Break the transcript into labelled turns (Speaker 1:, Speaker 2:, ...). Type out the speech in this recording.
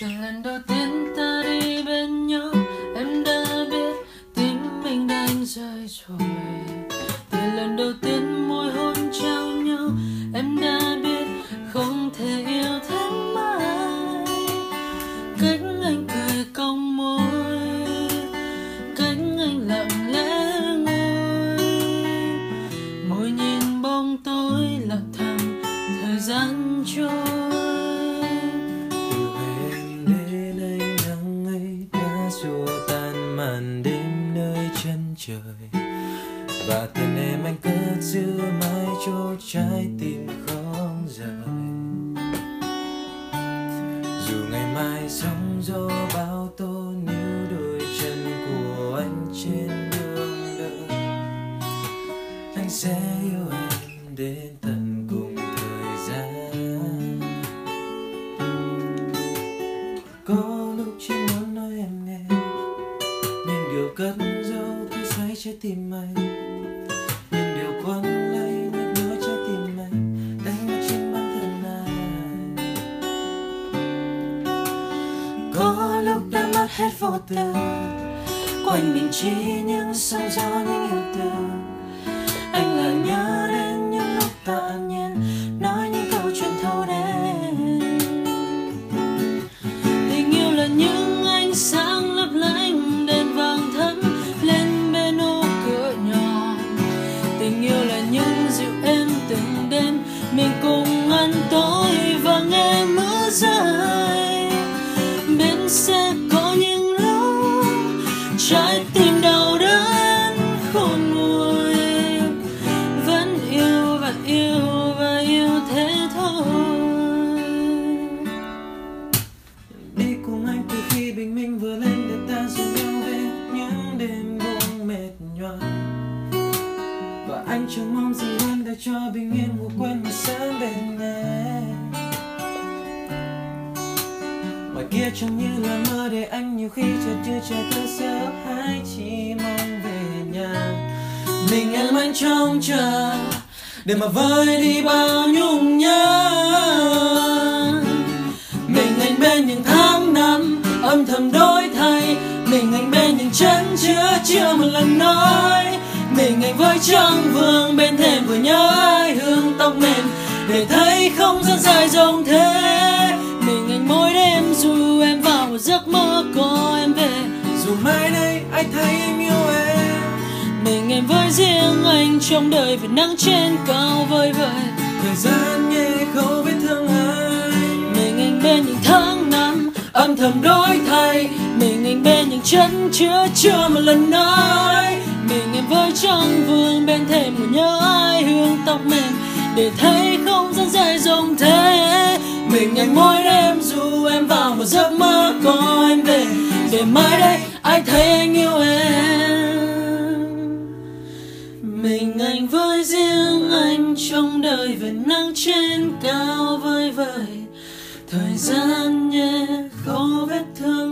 Speaker 1: từ lần đầu tiên ta đi bên nhau, em đã biết tim mình đang rơi rồi.
Speaker 2: Trời. Và tên em anh cất giữ mãi chỗ trái tim không rời. Dù ngày mai sóng gió bao tố níu đôi chân của anh trên đường đời, anh sẽ yêu em đến tận cùng thời gian. Có lúc chỉ muốn nói em nghe, nhưng điều cất giấu trái tim anh. Nhưng điều quấn lấy những nỗi trái tim anh. Đánh mất chính bản thân anh.
Speaker 1: Có lúc đã mất hết vô tư quanh mình chỉ những sóng gió, những yêu tư anh lại nhớ đến những lúc ta nhiên nói những câu chuyện thâu đêm mình cùng ăn tối và nghe mưa rơi. Bên sẽ có những lúc trái tim đau đớn, khôn nguôi. Vẫn yêu và yêu và yêu thế thôi.
Speaker 2: Đi cùng anh từ khi bình minh vừa lên để ta rủ nhau về những đêm buông mệt nhoài. Và anh chẳng mong gì hơn để cho bình yên ngủ quên chẳng như là mơ để anh nhiều khi chợt chưa trẻ thơ sơ hãy chỉ mong về nhà. Mình em anh trong chờ, để mà vơi đi bao nhung nhớ. Mình anh bên những tháng năm, âm thầm đổi thay. Mình anh bên những chân chưa chưa một lần nói. Mình anh với trăng vương bên thềm vừa nhớ ai hương tóc mềm. Để thấy không gian dài rộng thế.
Speaker 1: Mình anh mỗi
Speaker 2: mai thấy em yêu em.
Speaker 1: Mình, em với riêng anh trong đời, vì nắng trên cao vơi vợi
Speaker 2: thời gian nhẹ không biết thương anh
Speaker 1: mình, anh bên những tháng năm, âm thầm đổi thay. Mình, anh bên những chân chưa chưa một lần nói. Mình, em với trong vương bên thềm của nhớ ai hương tóc mềm. Để thấy không gian dài rộng thế.
Speaker 2: Mình, anh mỗi đêm dù em vào một giấc mơ có em về.
Speaker 1: Để mai đây ai thấy anh yêu em mình anh với riêng anh trong đời về nắng trên cao vơi vời. thời gian nhẹ khâu vết thương